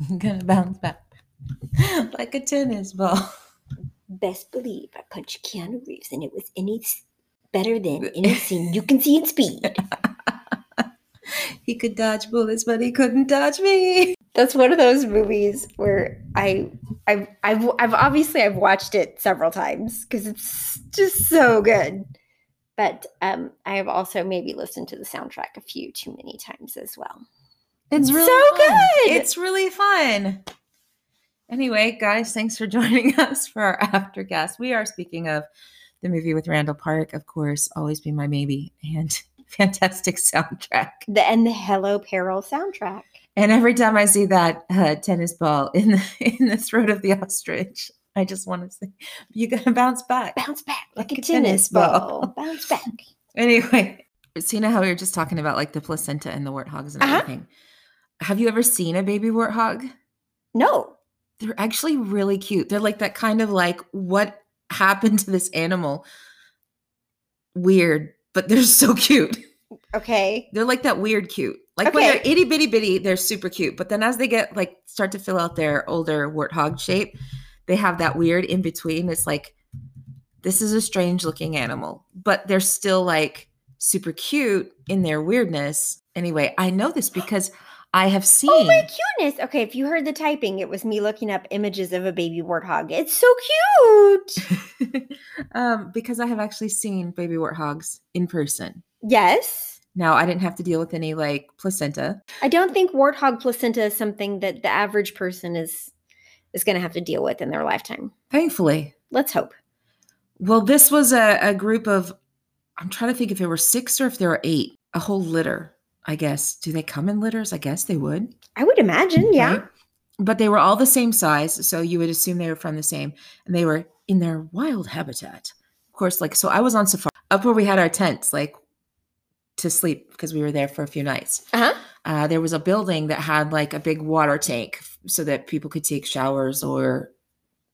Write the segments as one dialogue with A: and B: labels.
A: gonna bounce back like a tennis ball.
B: Best believe I punched Keanu Reeves, and it was any better than any scene you can see in Speed.
A: He could dodge bullets, but he couldn't dodge me.
B: That's one of those movies where I, I've, I've, I've obviously I've watched it several times because it's just so good. But um, I have also maybe listened to the soundtrack a few too many times as well.
A: It's
B: So
A: really fun.
B: good.
A: It's really fun. Anyway, guys, thanks for joining us for our aftercast. We are speaking of the movie with Randall Park, of course, Always Be My Maybe, and fantastic soundtrack.
B: The and the Hello Peril soundtrack.
A: And every time I see that uh, tennis ball in the in the throat of the ostrich, I just want to say, "You gotta bounce back."
B: Bounce back like,
A: Like
B: a tennis
A: tennis
B: ball.
A: ball.
B: Bounce back.
A: Anyway, so you how we were just talking about like the placenta and the warthogs and
B: Uh-huh.
A: everything. Have you ever seen a baby warthog?
B: No.
A: They're actually really cute. They're like that kind of like what happened to this animal? Weird, but they're so cute.
B: Okay.
A: They're like that weird cute. Like when they're itty bitty bitty, they're super cute. But then as they get like start to fill out their older warthog shape, they have that weird in between. It's like this is a strange looking animal, but they're still like super cute in their weirdness. Anyway, I know this because I have seen
B: Oh my cuteness. Okay, if you heard the typing, it was me looking up images of a baby warthog. It's so cute.
A: um, because I have actually seen baby warthogs in person.
B: Yes.
A: Now I didn't have to deal with any like placenta.
B: I don't think warthog placenta is something that the average person is is going to have to deal with in their lifetime.
A: Thankfully.
B: Let's hope.
A: Well, this was a, a group of I'm trying to think if there were six or if there were eight. A whole litter, I guess. Do they come in litters? I guess they would.
B: I would imagine, yeah.
A: But they were all the same size, so you would assume they were from the same, and they were in their wild habitat. Of course, like so I was on safari up where we had our tents, like to sleep because we were there for a few nights.
B: Uh-huh.
A: uh, there was a building that had like a big water tank so that people could take showers or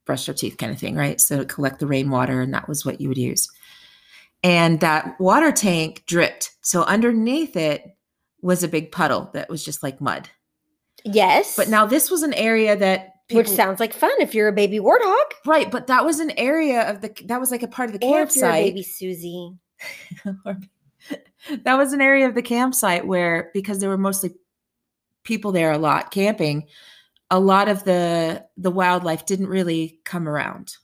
A: brush their teeth kind of thing right so collect the rainwater and that was what you would use and that water tank dripped so underneath it was a big puddle that was just like mud
B: Yes.
A: but now this was an area that
B: which sounds like fun if you're a baby warthog
A: right but that was an area of the that was like a part of the
B: or if you're a
A: campsite
B: baby Susie.
A: that was an area of the campsite where because there were mostly people there a lot camping a lot of the the wildlife didn't really come around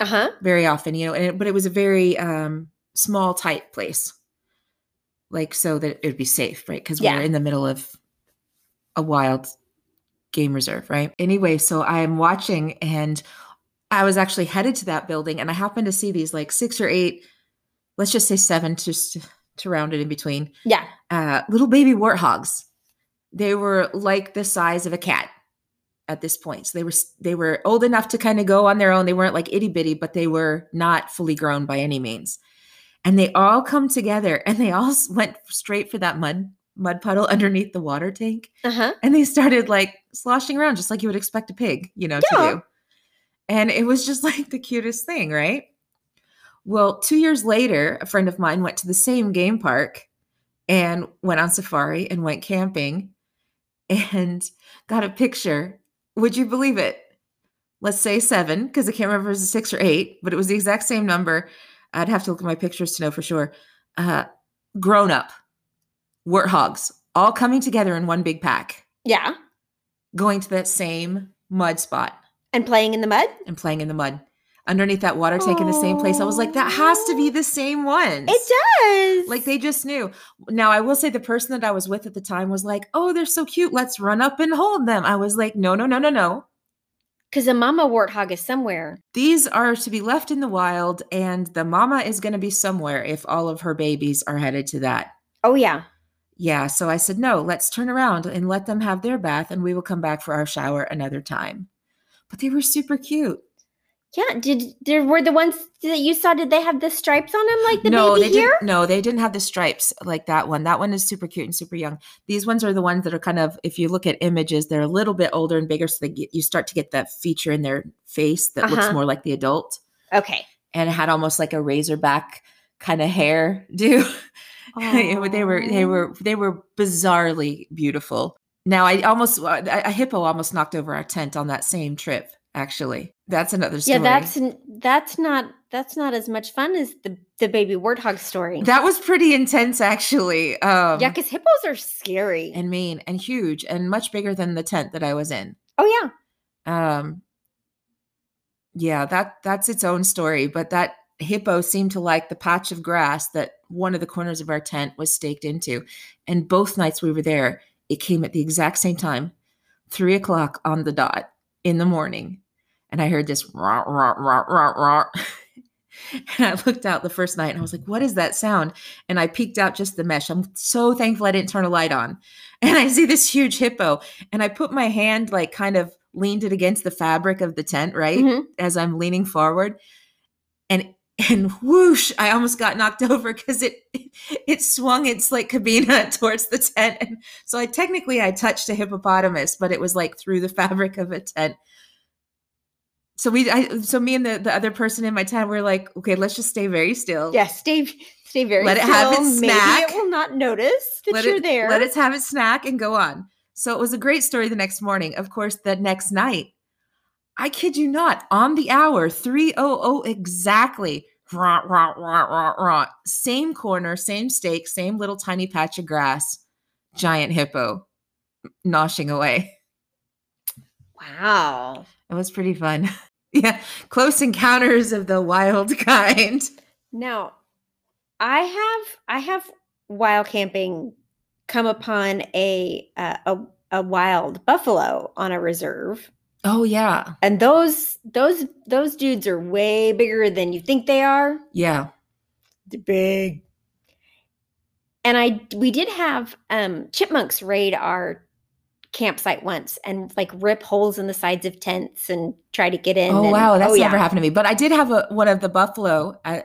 B: Uh-huh.
A: very often you know and it, but it was a very um small tight place like so that it would be safe right because
B: Yeah.
A: we're in the middle of a wild game reserve right anyway so i'm watching and i was actually headed to that building and i happened to see these like six or eight let's just say seven just to, to round it in between
B: Yeah.
A: uh, little baby warthogs. They were like the size of a cat at this point. So they were they were old enough to kind of go on their own. They weren't like itty bitty, but they were not fully grown by any means. And they all come together and they all went straight for that mud mud puddle underneath the water tank
B: Uh-huh.
A: and they started like sloshing around just like you would expect a pig, you know,
B: Yeah.
A: to do. And it was just like the cutest thing, right? Well, two years later, a friend of mine went to the same game park and went on safari and went camping and got a picture. Would you believe it? Let's say seven, because I can't remember if it was a six or eight, but it was the exact same number. I'd have to look at my pictures to know for sure. Uh, grown up warthogs all coming together in one big pack
B: Yeah.
A: going to that same mud spot
B: And playing in the mud?
A: and playing in the mud underneath that water tank in the same place. I was like, that has to be the same one.
B: It does.
A: Like they just knew. Now, I will say the person that I was with at the time was like, oh, they're so cute. Let's run up and hold them. I was like, no, no, no, no, no.
B: Because a mama warthog is somewhere.
A: These are to be left in the wild, and the mama is going to be somewhere if all of her babies are headed to that.
B: Oh yeah.
A: Yeah. So I said, no, let's turn around and let them have their bath, and we will come back for our shower another time. But they were super cute.
B: Yeah. Did there were the ones that you saw? Did they have the stripes on them like the
A: no,
B: baby
A: they
B: here?
A: didn't. No, they didn't have the stripes like that one. That one is super cute and super young. These ones are the ones that are kind of, if you look at images, they're a little bit older and bigger, so they get, you start to get that feature in their face that looks
B: Uh-huh.
A: more like the adult,
B: Okay.
A: and it had almost like a razorback kind of hair do. they were they were they were they were bizarrely beautiful. Now I almost a hippo almost knocked over our tent on that same trip. Actually, that's another story.
B: Yeah, that's that's not that's not as much fun as the the baby warthog story.
A: that was pretty intense, actually. Um,
B: yeah, because hippos are scary.
A: and mean and huge and much bigger than the tent that I was in.
B: oh yeah,
A: Um, yeah, that that's its own story. But that hippo seemed to like the patch of grass that one of the corners of our tent was staked into. And both nights we were there, it came at the exact same time, three o'clock on the dot in the morning. And I heard this rah, rah, rah, rah, rah. and I looked out the first night and I was like, what is that sound? And I peeked out just the mesh. I'm so thankful I didn't turn a light on. And I see this huge hippo. And I put my hand, like, kind of leaned it against the fabric of the tent, right?
B: Mhm.
A: As I'm leaning forward. And and whoosh, I almost got knocked over because it it swung its like cabina towards the tent. And so I technically I touched a hippopotamus, but it was like through the fabric of a tent. So we I so me and the, the other person in my tent were like, okay, let's just stay very still.
B: yeah. Stay stay very. Still.
A: Let it have
B: still.
A: its
B: Maybe it will not notice that
A: let
B: you're
A: it,
B: there.
A: Let it have its snack and go on. So it was a great story the next morning. Of course, the next night, I kid you not, on the hour, 300 exactly. Rah, rah, rah, rah, rah. Same corner, same stake, same little tiny patch of grass, giant hippo noshing away.
B: wow.
A: It was pretty fun. yeah, close encounters of the wild kind.
B: Now, I have I have while camping come upon a uh, a a wild buffalo on a reserve,
A: Oh, yeah.
B: and those those those dudes are way bigger than you think they are.
A: Yeah.
B: They're big. And I we did have um chipmunks raid our campsite once and like rip holes in the sides of tents and try to get in.
A: Oh
B: and-
A: wow, oh, that's
B: oh, yeah.
A: never happened to me. But I did have a one of the buffalo. I,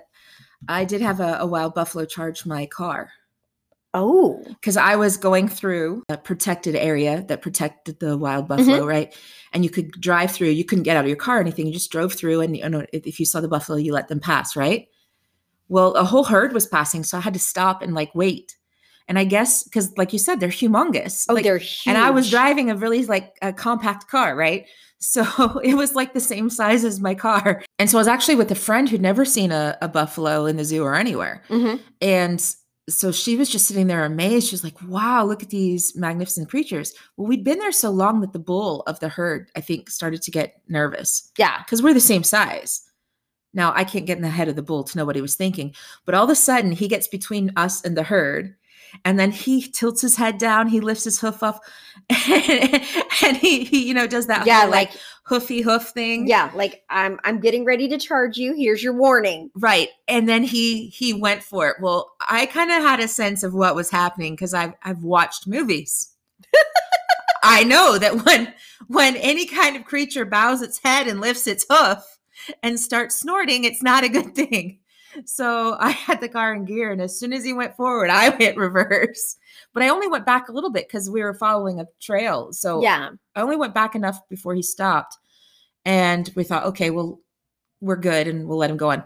A: I did have a, a wild buffalo charge my car
B: Oh,
A: because I was going through a protected area that protected the wild mm-hmm. buffalo, right? And you could drive through. You couldn't get out of your car or anything. You just drove through, and you know if you saw the buffalo, you let them pass, right? Well, a whole herd was passing, so I had to stop and like wait. And I guess because, like you said, they're humongous.
B: oh,
A: Like,
B: they're huge.
A: and I was driving a really like a compact car, right? So it was like the same size as my car. And so I was actually with a friend who'd never seen a, a buffalo in the zoo or anywhere.
B: Mhm.
A: And so she was just sitting there amazed. She was like, wow, look at these magnificent creatures. Well, we'd been there so long that the bull of the herd, I think, started to get nervous
B: Yeah.
A: because we're the same size. Now, I can't get in the head of the bull to know what he was thinking, but all of a sudden he gets between us and the herd. And then he tilts his head down, he lifts his hoof up, and he, he you know, does that
B: Yeah,
A: whole,
B: like
A: hoofy hoof thing.
B: yeah, like I'm I'm getting ready to charge you. Here's your warning.
A: Right. And then he he went for it. Well, I kind of had a sense of what was happening because I've I've watched movies. I know that when when any kind of creature bows its head and lifts its hoof and starts snorting, it's not a good thing. So I had the car in gear, and as soon as he went forward, I went reverse. But I only went back a little bit because we were following a trail. So
B: Yeah.
A: I only went back enough before he stopped. And we thought, okay, well, we're good and we'll let him go on.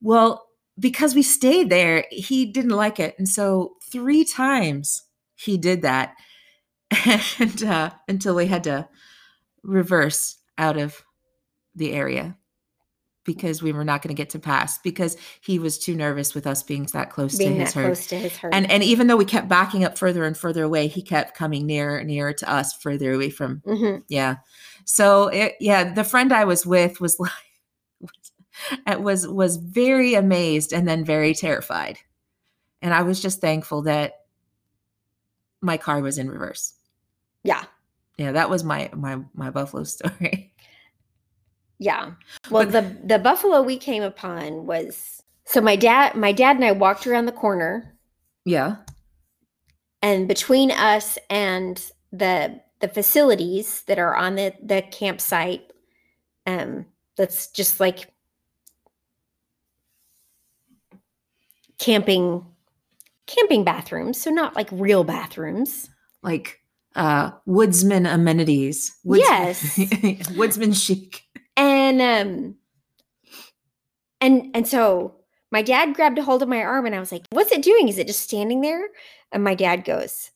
A: Well, because we stayed there, he didn't like it. And so three times he did that. And uh, until we had to reverse out of the area because we were not going to get to pass because he was too nervous with us being that close
B: Being
A: to
B: that
A: his herd.
B: close to his herd.
A: And and even though we kept backing up further and further away, he kept coming nearer and nearer to us, further away from.
B: Mhm.
A: Yeah. So it, yeah, the friend I was with was like, it was was very amazed and then very terrified, and I was just thankful that my car was in reverse.
B: Yeah.
A: Yeah, that was my my my buffalo story.
B: Yeah. Well,
A: But-
B: the the buffalo we came upon was so my dad my dad and I walked around the corner
A: Yeah.
B: and between us and the the facilities that are on the the campsite um that's just like camping camping bathrooms so not like real bathrooms
A: Like uh woodsman amenities.
B: Yes.
A: woodsman chic.
B: And um and and so my dad grabbed a hold of my arm and i was like what's it doing is it just standing there and my dad goes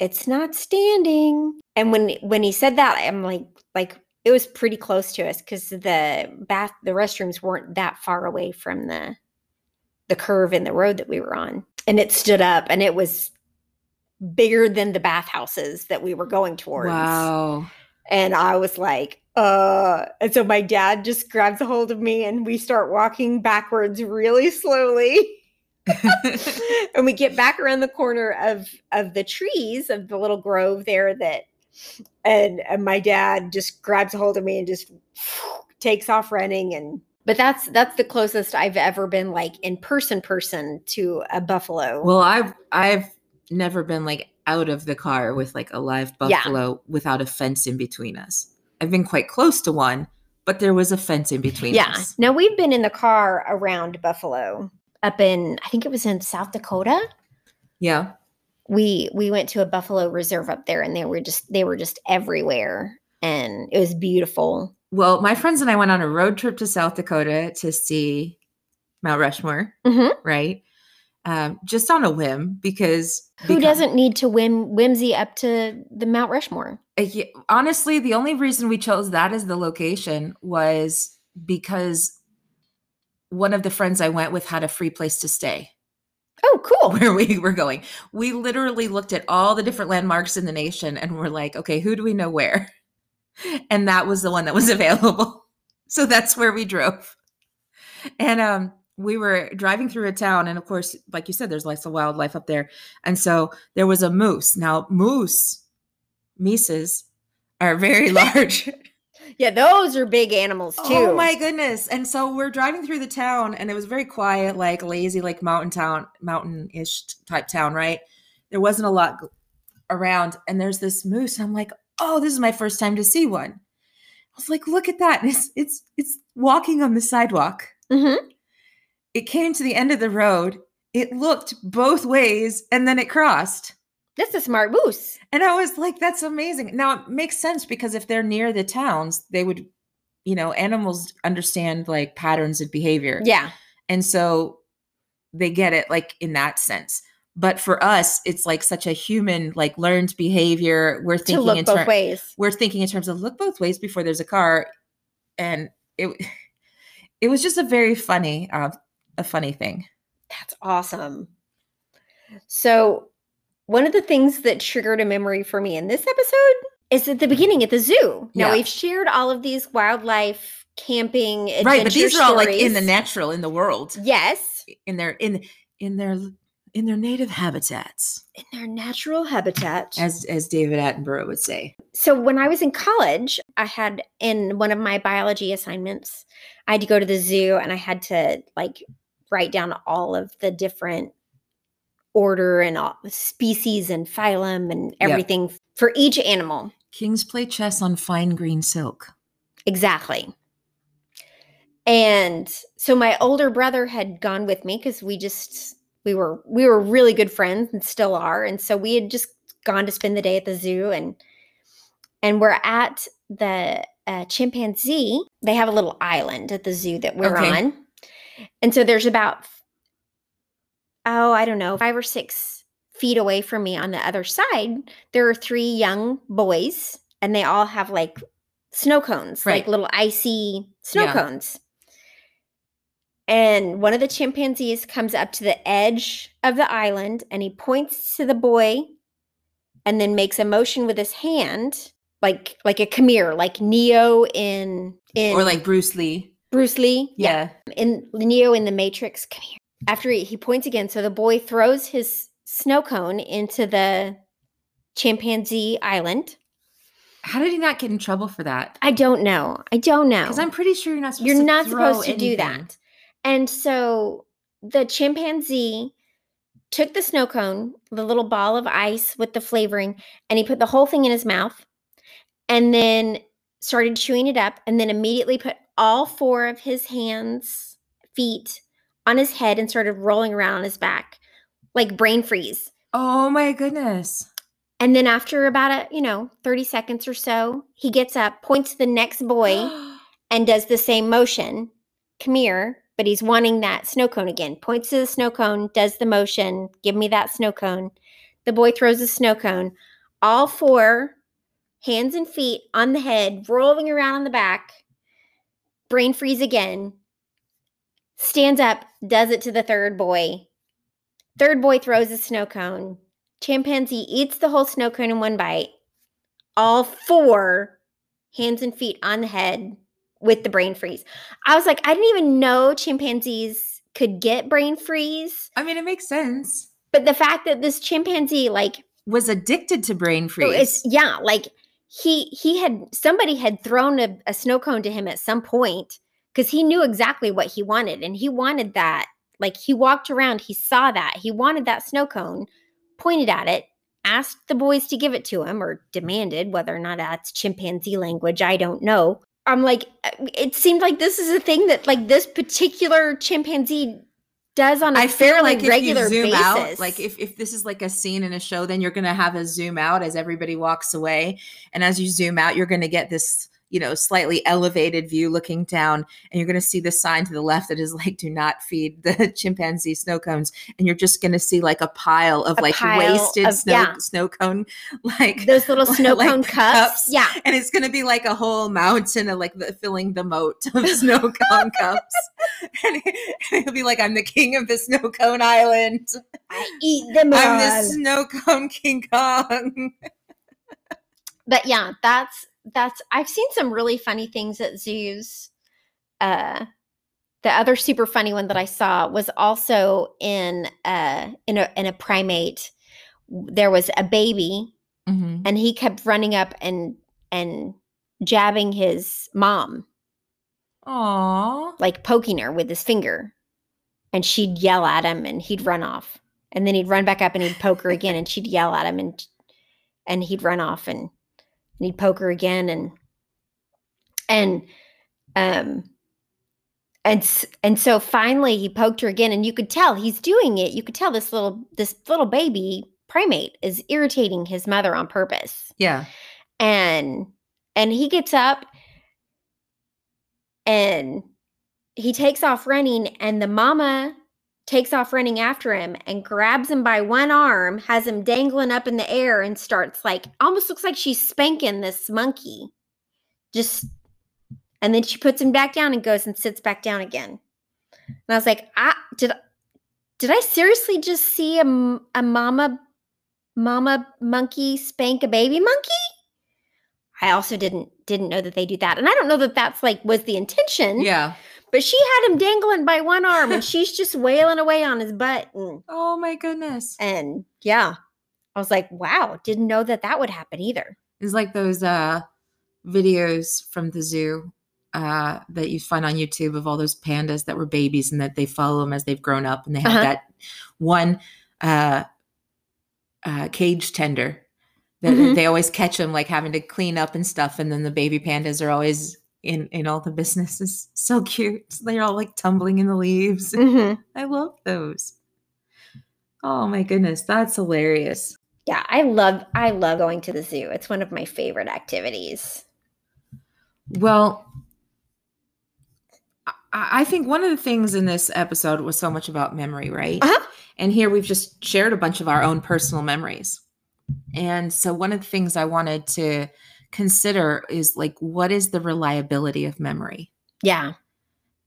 B: it's not standing. And when when he said that, I'm like like it was pretty close to us because the bath the restrooms weren't that far away from the the curve in the road that we were on. And it stood up and it was bigger than the bathhouses that we were going towards.
A: Wow.
B: And I was like, uh, and so my dad just grabs a hold of me and we start walking backwards really slowly. and we get back around the corner of of the trees of the little grove there that and, and my dad just grabs a hold of me and just takes off running and but that's that's the closest I've ever been like in person person to a buffalo.
A: Well, I've I've never been like out of the car with like a live
B: Yeah.
A: buffalo without a fence in between us. I've been quite close to one, but there was a fence in between
B: yeah.
A: us.
B: Now we've been in the car around buffalo up in I think it was in South Dakota.
A: Yeah.
B: We we went to a buffalo reserve up there and they were just they were just everywhere and it was beautiful.
A: Well, my friends and I went on a road trip to South Dakota to see Mount Rushmore,
B: Mhm.
A: right? Um, just on a whim because
B: Who
A: because-
B: doesn't need to whim whimsy up to the Mount Rushmore?
A: Uh, honestly, the only reason we chose that as the location was because one of the friends I went with had a free place to stay
B: Oh, cool.
A: where we were going. We literally looked at all the different landmarks in the nation and we're like, okay, who do we know where? And that was the one that was available. So that's where we drove. And um we were driving through a town and of course, like you said there's lots of wildlife up there. And so there was a moose. Now, moose mises are very large.
B: Yeah, those are big animals too.
A: Oh my goodness. And so we're driving through the town and it was very quiet, like lazy, like mountain town, mountain-ish type town, right? There wasn't a lot around. And there's this moose. And I'm like, oh, this is my first time to see one. I was like, look at that. And it's it's it's walking on the sidewalk.
B: Mhm.
A: It came to the end of the road. It looked both ways and then it crossed.
B: That's a smart moose.
A: And I was like, that's amazing. Now it makes sense because if they're near the towns, they would, you know, animals understand like patterns of behavior.
B: Yeah.
A: And so they get it like in that sense. But for us, it's like such a human, like learned behavior. We're thinking in
B: both
A: ter-
B: ways.
A: we're thinking in terms of look both ways before there's a car. And it it was just a very funny, uh, a funny thing.
B: That's awesome. So, one of the things that triggered a memory for me in this episode is at the mm-hmm. beginning at the zoo. Now,
A: Yeah.
B: we've shared all of these wildlife camping
A: right, but these
B: adventure
A: are all like in the natural, in the world,
B: Yes,
A: in their in in their in their native habitats.
B: in their natural habitat.
A: as as David Attenborough would say.
B: so when I was in college, I had in one of my biology assignments, I had to go to the zoo and I had to like write down all of the different order and all species and phylum and
A: Yep.
B: everything for each animal.
A: Kings play chess on fine green silk.
B: Exactly. And so my older brother had gone with me because we just we were we were really good friends and still are. And so we had just gone to spend the day at the zoo and and we're at the uh, chimpanzee. They have a little island at the zoo that we're
A: Okay.
B: on. And so there's about oh, I don't know, five or six feet away from me on the other side, there are three young boys, and they all have like snow cones, like little icy snow
A: Yeah.
B: cones. And one of the chimpanzees comes up to the edge of the island and he points to the boy and then makes a motion with his hand like like a here, like Neo in in
A: or like Bruce Lee.
B: Bruce Lee.
A: Yeah.
B: In Neo in the Matrix, come here. After he, he points again, so the boy throws his snow cone into the chimpanzee island.
A: How did he not get in trouble for that?
B: I don't know. I don't know.
A: Because I'm pretty sure you're not supposed
B: You're
A: to
B: not supposed to do that. And so the chimpanzee took the snow cone, the little ball of ice with the flavoring, and he put the whole thing in his mouth and then started chewing it up and then immediately put all four of his hands, feet on his head and started rolling around on his back like brain freeze.
A: Oh my goodness.
B: And then after about a, you know, 30 seconds or so, he gets up, points to the next boy and does the same motion. Come here, but he's wanting that snow cone again. Points to the snow cone, does the motion, give me that snow cone. The boy throws the snow cone. all four, hands and feet on the head, rolling around on the back, brain freeze again, stands up, does it to the third boy. Third boy throws a snow cone. Chimpanzee eats the whole snow cone in one bite. All four hands and feet on the head with the brain freeze. I was like, I didn't even know chimpanzees could get brain freeze.
A: I mean, it makes sense.
B: But the fact that this chimpanzee, like,
A: Was addicted to brain oh,
B: it's
A: freeze.
B: yeah, like he he had somebody had thrown a, a snow cone to him at some point because he knew exactly what he wanted and he wanted that. Like he walked around, he saw that he wanted that snow cone, pointed at it, asked the boys to give it to him or demanded whether or not that's chimpanzee language. I don't know. I'm like, uh, it seemed like this is a thing that like this particular chimpanzee does on a
A: I feel
B: fairly
A: like if
B: regular
A: you zoom
B: basis.
A: out, like if, if this is like a scene in a show, then you're gonna have a zoom out as everybody walks away. And as you zoom out, you're gonna get this, you know, slightly elevated view looking down, and you're gonna see the sign to the left that is like, do not feed the chimpanzee snow cones. And you're just gonna see like a pile of
B: A
A: like
B: pile
A: wasted
B: of-
A: snow
B: yeah.
A: snow cone, like
B: those little snow
A: like
B: cone cups.
A: cups.
B: Yeah.
A: and it's gonna be like a whole mountain of like the, filling the moat of snow cone cups. And, it, will be like, I'm the king of the snow cone island.
B: I eat them
A: I'm
B: all.
A: the snow cone King Kong.
B: but yeah, that's that's I've seen some really funny things at zoos. Uh the other super funny one that I saw was also in uh in a in a primate. There was a baby
A: Mm-hmm.
B: and he kept running up and and jabbing his mom,
A: Aww.
B: like poking her with his finger. And she'd yell at him and he'd run off. And then he'd run back up and he'd poke her again and she'd yell at him and and he'd run off and, and he'd poke her again and and um and and so finally he poked her again and you could tell he's doing it you could tell this little this little baby primate is irritating his mother on purpose
A: Yeah.
B: and and he gets up and he takes off running and the mama takes off running after him and grabs him by one arm has him dangling up in the air and starts like almost looks like she's spanking this monkey just and then she puts him back down and goes and sits back down again and i was like i did did i seriously just see a, a mama mama monkey spank a baby monkey I also didn't didn't know that they do that. And I don't know that that's like was the intention.
A: Yeah.
B: But she had him dangling by one arm and she's just wailing away on his butt and
A: Oh my goodness.
B: and yeah. I was like, "Wow, didn't know that that would happen either."
A: It's like those uh videos from the zoo uh that you find on YouTube of all those pandas that were babies and that they follow them as they've grown up and they have
B: Uh-huh.
A: that one uh uh cage tender that
B: Mhm.
A: they always catch them like having to clean up and stuff and then the baby pandas are always in in all the businesses so cute they're all like tumbling in the leaves
B: Mhm.
A: I love those. Oh my goodness, that's hilarious.
B: Yeah, I love I love going to the zoo. It's one of my favorite activities.
A: Well, I, I think one of the things in this episode was so much about memory, right?
B: Uh-huh.
A: And here we've just shared a bunch of our own personal memories. And so one of the things I wanted to consider is like, what is the reliability of memory?
B: Yeah.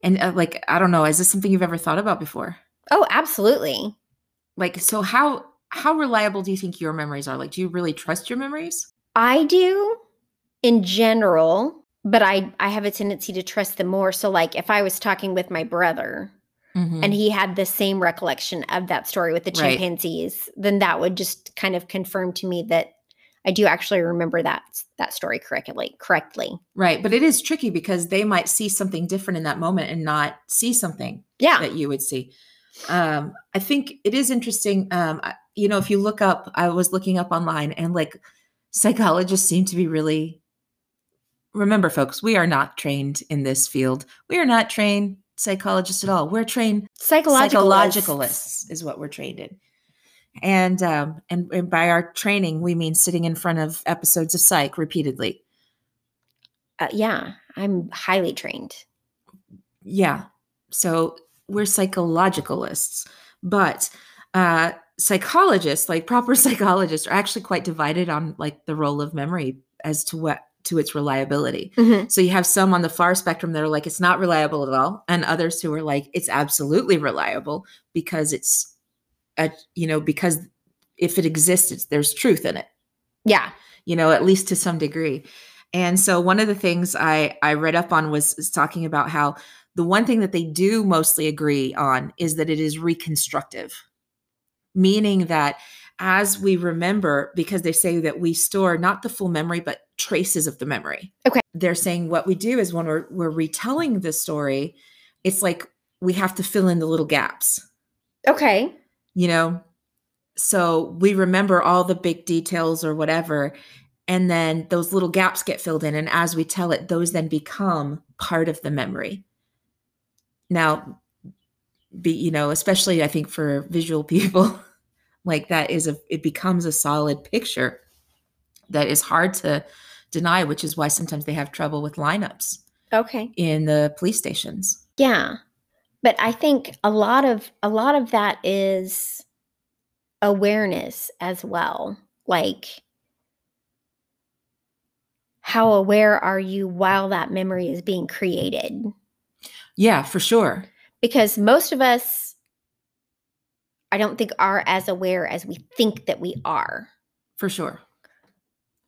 A: And uh, like, I don't know, is this something you've ever thought about before?
B: Oh, absolutely.
A: Like, so how how reliable do you think your memories are? Like, do you really trust your memories?
B: I do in general, but I I have a tendency to trust them more. So like if I was talking with my brother
A: Mhm.
B: and he had the same recollection of that story with the
A: Right.
B: chimpanzees, then that would just kind of confirm to me that I do actually remember that that story correctly. Correctly,
A: Right. But it is tricky because they might see something different in that moment and not see something
B: yeah,
A: that you would see. Um, I think it is interesting. Um, you know, if you look up, I was looking up online and like psychologists seem to be really, remember, folks, we are not trained in this field. We are not trained psychologists at all. We're trained
B: psychological
A: psychologicalists is what we're trained in. And, um, and and by our training, we mean sitting in front of episodes of Psych repeatedly.
B: Uh, yeah, I'm highly trained.
A: Yeah. So we're psychologicalists. But uh, psychologists, like proper psychologists, are actually quite divided on like the role of memory as to what to its reliability.
B: Mhm.
A: So you have some on the far spectrum that are like it's not reliable at all, and others who are like it's absolutely reliable because it's a you know because if it exists, there's truth in it.
B: Yeah.
A: You know, at least to some degree. And so one of the things I I read up on was, talking about how the one thing that they do mostly agree on is that it is reconstructive, meaning that as we remember, because they say that we store not the full memory, but traces of the memory.
B: Okay.
A: They're saying what we do is when we're we're retelling the story, it's like we have to fill in the little gaps,
B: Okay.
A: You know. So we remember all the big details or whatever, and then those little gaps get filled in, and as we tell it, those then become part of the memory. Now, be you know, especially I think for visual people, like that is a it becomes a solid picture that is hard to deny, which is why sometimes they have trouble with lineups
B: Okay.
A: in the police stations.
B: Yeah. But I think a lot of a lot of that is awareness as well. Like how aware are you while that memory is being created?
A: Yeah, for sure.
B: Because most of us I don't think are as aware as we think that we are.
A: For sure.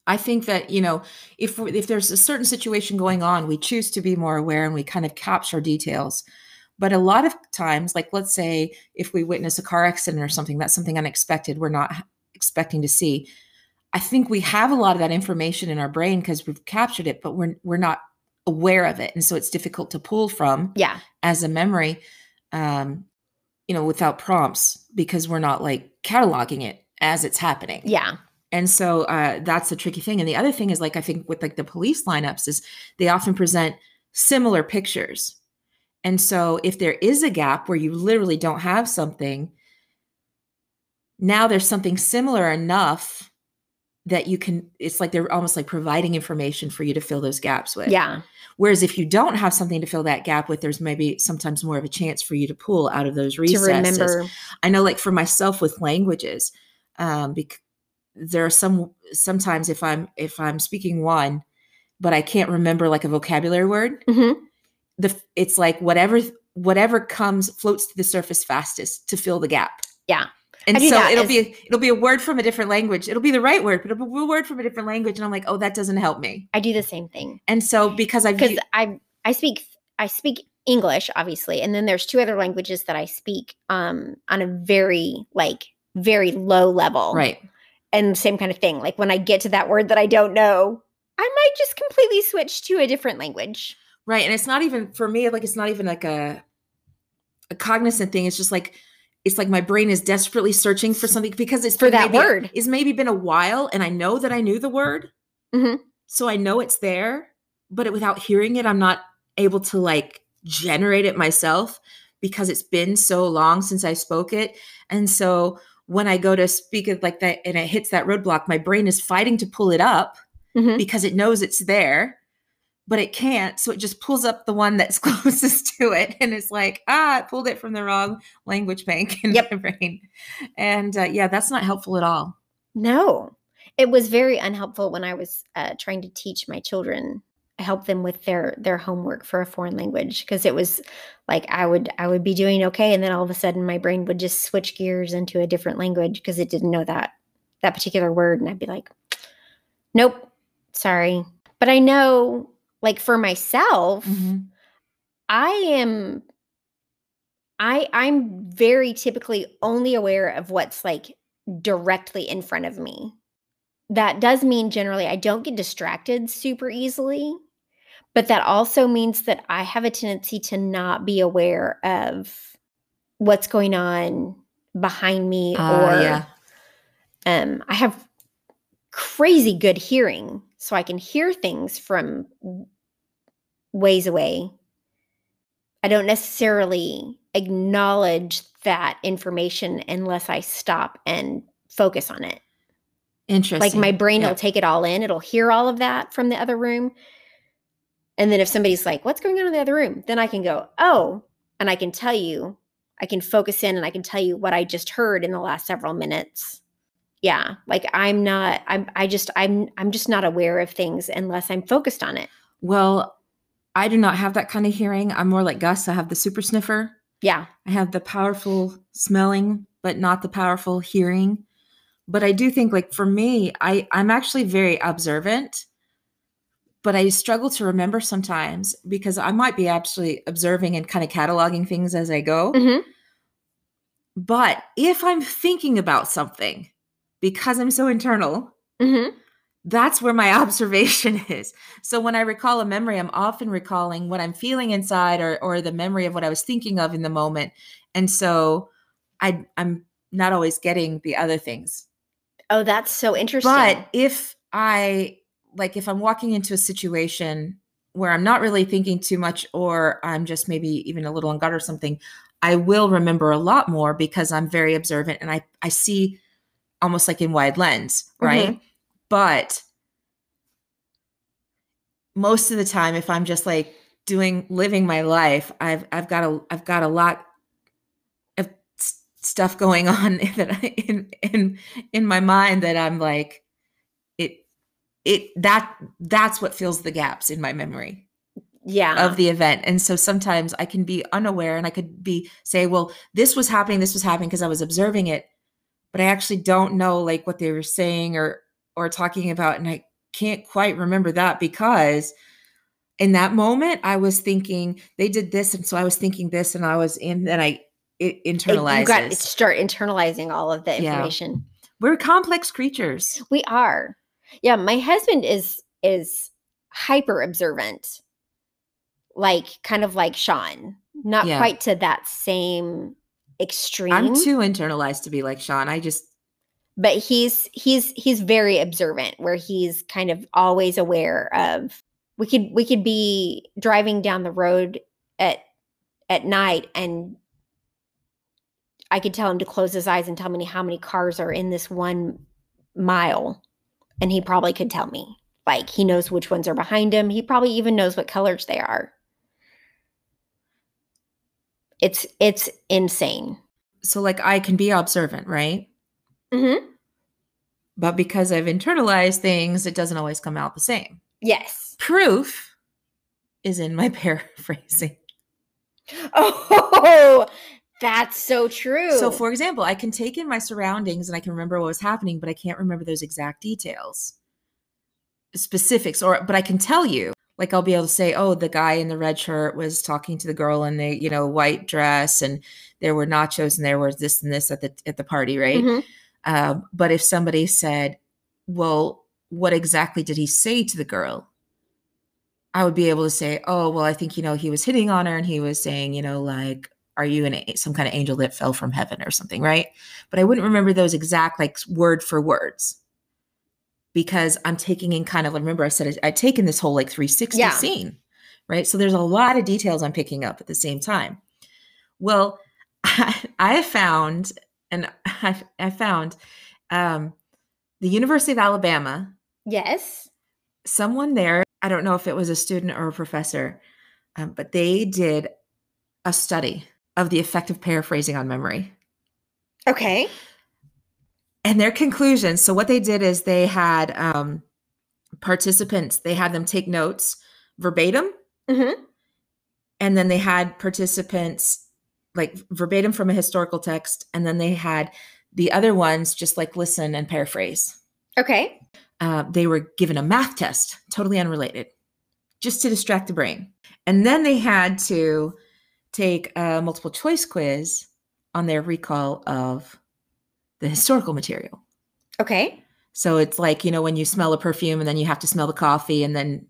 A: I think that, you know, if if there's a certain situation going on, we choose to be more aware and we kind of capture details. But a lot of times, like let's say if we witness a car accident or something, that's something unexpected we're not expecting to see. I think we have a lot of that information in our brain because we've captured it, but we're we're not aware of it. And so it's difficult to pull from
B: Yeah.
A: as a memory um you know without prompts because we're not like cataloging it as it's happening
B: Yeah.
A: and so uh that's the tricky thing and the other thing is like i think with like the police lineups is they often present similar pictures and so if there is a gap where you literally don't have something now there's something similar enough that you can it's like they're almost like providing information for you to fill those gaps with
B: Yeah.
A: Whereas if you don't have something to fill that gap with, there's maybe sometimes more of a chance for you to pull out of those
B: To remember.
A: I know, like for myself with languages, um, bec- there are some sometimes if I'm if I'm speaking one, but I can't remember like a vocabulary word.
B: Mhm.
A: The it's like whatever whatever comes floats to the surface fastest to fill the gap.
B: Yeah.
A: And so it'll
B: as-
A: be it'll be a word from a different language. It'll be the right word, but it'll be a word from a different language, and I'm like, oh, that doesn't help me.
B: I do the same thing.
A: And so because I've
B: because I speak I speak English obviously, and then there's two other languages that I speak um on a very like very low level,
A: right.
B: And same kind of thing. Like when I get to that word that I don't know, I might just completely switch to a different language.
A: Right. And it's not even for me, like it's not even like a a cognizant thing. It's just like it's like my brain is desperately searching for something because it's
B: For that
A: maybe-
B: word.
A: It's maybe been a while and I know that I knew the word.
B: Mhm.
A: So I know it's there, but it, without hearing it, I'm not able to like generate it myself because it's been so long since I spoke it. And so when I go to speak it like that and it hits that roadblock, my brain is fighting to pull it up
B: Mhm.
A: because it knows it's there, but it can't. So it just pulls up the one that's closest to it. And it's like, ah, it pulled it from the wrong language bank in
B: Yep.
A: my brain. And uh, yeah, that's not helpful at all.
B: No, it was very unhelpful when I was uh, trying to teach my children, help them with their their homework for a foreign language because it was like I would I would be doing okay, and then all of a sudden my brain would just switch gears into a different language because it didn't know that that particular word, and I'd be like, nope, sorry. But I know, like for myself, I am I I'm very typically only aware of what's like directly in front of me. That does mean generally I don't get distracted super easily, but that also means that I have a tendency to not be aware of what's going on behind me
A: Ah,
B: or
A: yeah.
B: um I have crazy good hearing so I can hear things from ways away. I don't necessarily acknowledge that information unless I stop and focus on it.
A: Interesting.
B: Like my brain
A: Yeah.
B: will take it all in, it'll hear all of that from the other room. And then if somebody's like, what's going on in the other room? Then I can go, oh, and I can tell you I can focus in and I can tell you what I just heard in the last several minutes. Yeah, like I'm not I'm I just I'm I'm just not aware of things unless I'm focused on it.
A: Well, I do not have that kind of hearing. I'm more like Gus. I have the super sniffer.
B: Yeah.
A: I have the powerful smelling, but not the powerful hearing. But I do think like for me, I I'm actually very observant, but I struggle to remember sometimes because I might be actually observing and kind of cataloging things as I go.
B: Mm-hmm.
A: But if I'm thinking about something because I'm so internal,
B: Mm-hmm.
A: That's where my observation is. So when I recall a memory, I'm often recalling what I'm feeling inside or or the memory of what I was thinking of in the moment. And so I I'm not always getting the other things.
B: Oh, that's so interesting.
A: But if I like if I'm walking into a situation where I'm not really thinking too much or I'm just maybe even a little on guard or something, I will remember a lot more because I'm very observant and I I see almost like in wide lens, right? Mm-hmm. But most of the time if I'm just like doing living my life, I've I've got a I've got a lot of stuff going on that I, in in in my mind that I'm like it it that that's what fills the gaps in my memory
B: yeah.
A: of the event and so sometimes i can be unaware and i could be say well this was happening this was happening because i was observing it but i actually don't know like what they were saying or or talking about and i can't quite remember that because in that moment i was thinking they did this and so i was thinking this and i was in and i it internalizes
B: you got to start internalizing all of the
A: Yeah.
B: information.
A: we're complex creatures
B: We are. Yeah, my husband is is hyper observant. Like kind of like Shawn. Not
A: Yeah.
B: quite to that same extreme.
A: i'm too internalized to be like shawn i just
B: but he's he's he's very observant where he's kind of always aware of we could we could be driving down the road at at night and I could tell him to close his eyes and tell me how many cars are in this one mile. And he probably could tell me like he knows which ones are behind him. He probably even knows what colors they are. It's it's insane.
A: So like i can be observant right
B: mm-hmm.
A: but because I've internalized things, it doesn't always come out the same.
B: yes
A: Proof is in my paraphrasing.
B: Oh, that's so true.
A: So, for example, I can take in my surroundings and I can remember what was happening, but I can't remember those exact details, specifics, or but I can tell you. Like I'll be able to say, oh, the guy in the red shirt was talking to the girl in the you know white dress, and there were nachos and there was this and this at the at the party, right?
B: Mhm.
A: Um, but if somebody said, well, what exactly did he say to the girl? I would be able to say, oh, well, I think, you know, he was hitting on her and he was saying, you know, like, are you an, some kind of angel that fell from heaven or something, right? But I wouldn't remember those exact, like, word for words because I'm taking in kind of, remember I said I- I'd taken this whole like 360
B: Yeah.
A: scene, right? So there's a lot of details I'm picking up at the same time. Well, I, I found, and I, I found um, the University of Alabama,
B: yes.
A: someone there, I don't know if it was a student or a professor, um, but they did a study of the effect of paraphrasing on memory
B: Okay.
A: and their conclusions. So, what they did is they had um, participants, they had them take notes verbatim,
B: Mm-hmm.
A: and then they had participants like verbatim from a historical text, and then they had the other ones just like listen and paraphrase.
B: Okay.
A: uh, they were given a math test, totally unrelated, just to distract the brain. And then they had to take a multiple choice quiz on their recall of the historical material.
B: Okay.
A: So it's like, you know, when you smell a perfume and then you have to smell the coffee and then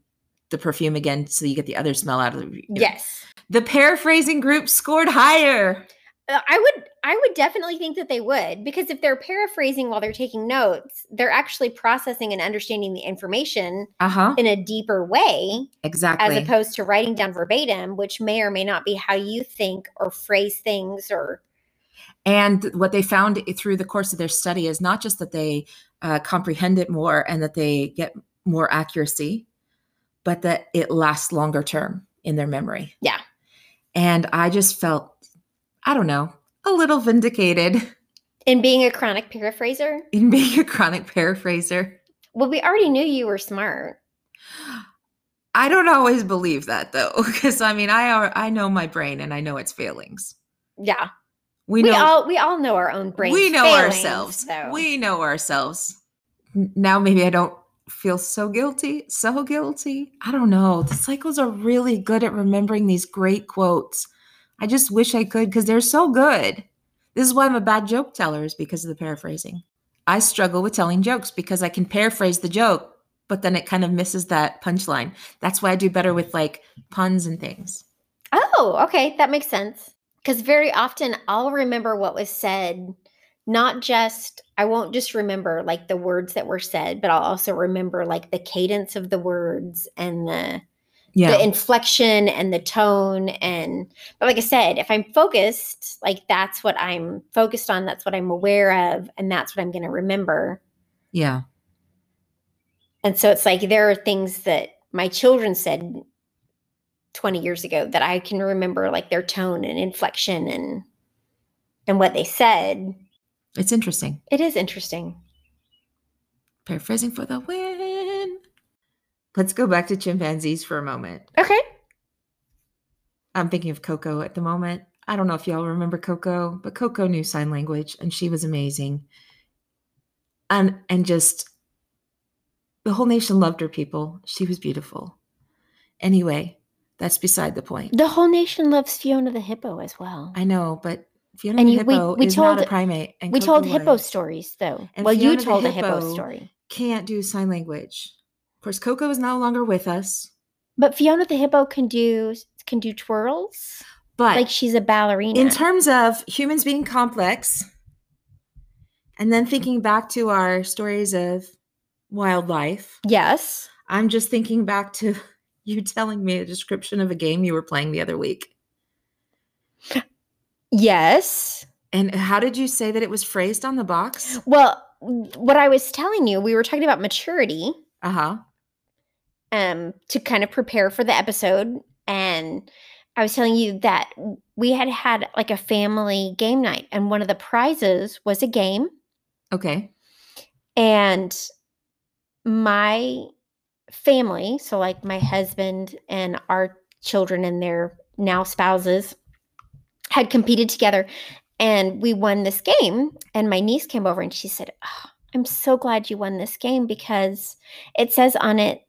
A: the perfume again so you get the other smell out of the
B: Yes.
A: The paraphrasing group scored higher.
B: Uh, I would I would definitely think that they would because if they're paraphrasing while they're taking notes, they're actually processing and understanding the information
A: Uh-huh.
B: in a deeper way
A: Exactly.
B: as opposed to writing down verbatim, which may or may not be how you think or phrase things or
A: And what they found through the course of their study is not just that they uh, comprehend it more and that they get more accuracy, but that it lasts longer term in their memory.
B: Yeah.
A: And I just felt, I don't know, a little vindicated
B: In being a chronic paraphraser?
A: in being a chronic paraphraser.
B: Well, we already knew you were smart.
A: I don't always believe that though, because I mean, I are, I know my brain and I know its failings.
B: Yeah.
A: We
B: We,
A: know
B: all we all know our own brain.
A: we know ourselves.
B: Though.
A: We know ourselves. Now maybe I don't feel so guilty, so guilty. I don't know. The cycles are really good at remembering these great quotes. I just wish I could because they're so good. This is why I'm a bad joke teller is because of the paraphrasing. I struggle with telling jokes because I can paraphrase the joke, but then it kind of misses that punchline. That's why I do better with like puns and things.
B: Oh, okay, that makes sense. Because very often I'll remember what was said, not just I won't just remember like the words that were said, but I'll also remember like the cadence of the words and the
A: Yeah.
B: the inflection and the tone and but like I said, if I'm focused, like that's what I'm focused on, that's what I'm aware of, and that's what I'm gonna remember.
A: yeah.
B: And so it's like there are things that my children said 20 years ago that I can remember like their tone and inflection and and what they said.
A: It's interesting.
B: It is interesting.
A: Paraphrasing for the win. Let's go back to chimpanzees for a moment.
B: Okay.
A: I'm thinking of Koko at the moment. I don't know if y'all remember Koko, but Koko knew sign language and she was amazing. And and just the whole nation loved her people. She was beautiful. Anyway, that's beside the point.
B: The whole nation loves Fiona the hippo as well.
A: I know, but Fiona
B: And
A: the
B: you- we-
A: hippo
B: we
A: is not a primate. And
B: we
A: Koko
B: told hippo
A: was.
B: stories though.
A: And
B: well, you
A: Fiona the
B: told a hippo
A: hippo-
B: story.
A: Can't do sign language. Of course, Koko is no longer with us,
B: But Fiona the hippo can do can do twirls.
A: but
B: Like she's a ballerina.
A: in terms of humans being complex and then thinking back to our stories of wildlife
B: yes.
A: i'm just thinking back to you telling me a description of a game you were playing the other week
B: Yes.
A: and how did you say that it was phrased on the box?
B: Well, what I was telling you, we were talking about maturity.
A: uh-huh.
B: Um to kind of prepare for the episode. And I was telling you that we had had like a family game night. And one of the prizes was a game.
A: Okay.
B: And my family so like my husband and our children and their now spouses had competed together and we won this game and my niece came over and she said oh, i'm so glad you won this game because it says on it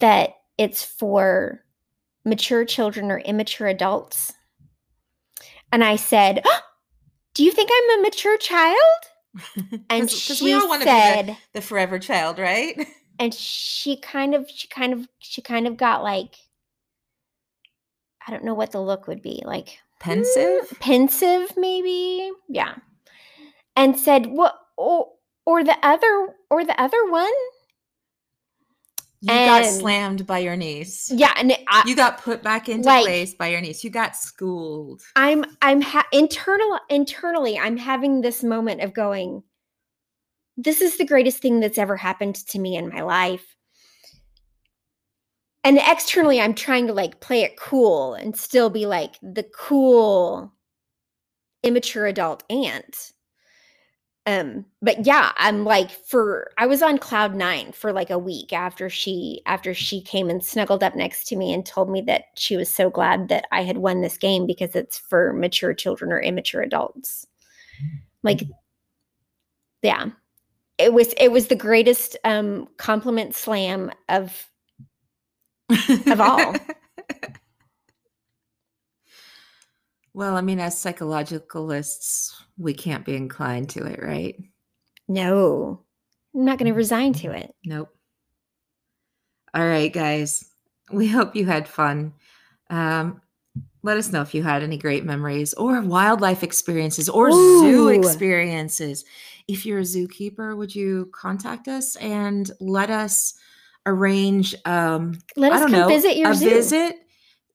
B: that it's for mature children or immature adults. And i said "Oh, do you think i'm a mature child? And
A: because
B: she
A: we all want to
B: said
A: be the, the forever child right?
B: and she kind of she kind of she kind of got like i don't know what the look would be like
A: pensive?
B: "Hmm, pensive maybe? Yeah. And said what or, or the other or the other one?
A: You got slammed by your niece.
B: Yeah and I,
A: you got put back into
B: Like-
A: place by your niece. You got schooled.
B: I'm i'm ha- internal internally i'm having this moment of going this is the greatest thing that's ever happened to me in my life and externally i'm trying to like play it cool and still be like the cool immature adult aunt. Um but yeah i'm like for i was on cloud nine for like a week after she after she came and snuggled up next to me and told me that she was so glad that i had won this game because it's for mature children or immature adults. Like yeah. It was it was the greatest um compliment slam of Of all.
A: well, I mean, as psychologicalists, we can't be inclined to it, right?
B: no i'm not going to resign to it
A: Nope. All right, guys. We hope you had fun. Um, let us know if you had any great memories or wildlife experiences or zoo experiences. If you're a zookeeper, would you contact us and let us arrange um,
B: let
A: I
B: us
A: don't
B: come
A: know,
B: visit your
A: a
B: zoo
A: visit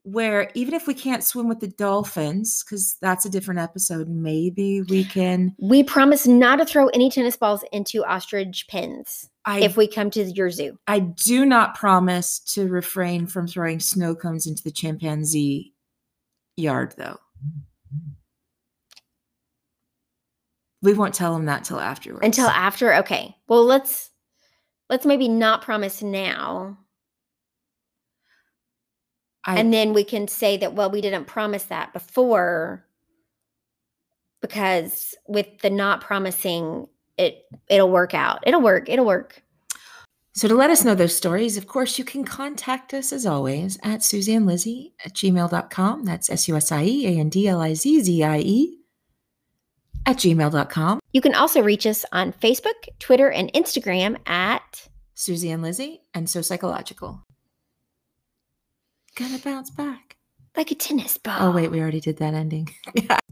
A: where even if we can't swim with the dolphins, because that's a different episode, maybe we can.
B: we promise not to throw any tennis balls into ostrich pens
A: I
B: if we come to your zoo
A: I do not promise to refrain from throwing snow cones into the chimpanzee yard, though. We won't tell them that till afterwards.
B: Until after? Okay. Well, let's let's maybe not promise now.
A: I,
B: and then we can say that well we didn't promise that before because with the not promising it it'll work out. It'll work. It'll work.
A: So to let us know those stories of course you can contact us as always at and lizzie at gmail.com that's s-u-s-i-e-a-n-d-l-i-z-z-i-e at gmail.com
B: you can also reach us on facebook twitter and instagram at
A: susie and lizzie and so psychological Gonna bounce back.
B: Like a tennis ball.
A: Oh, wait, we already did that ending. yeah.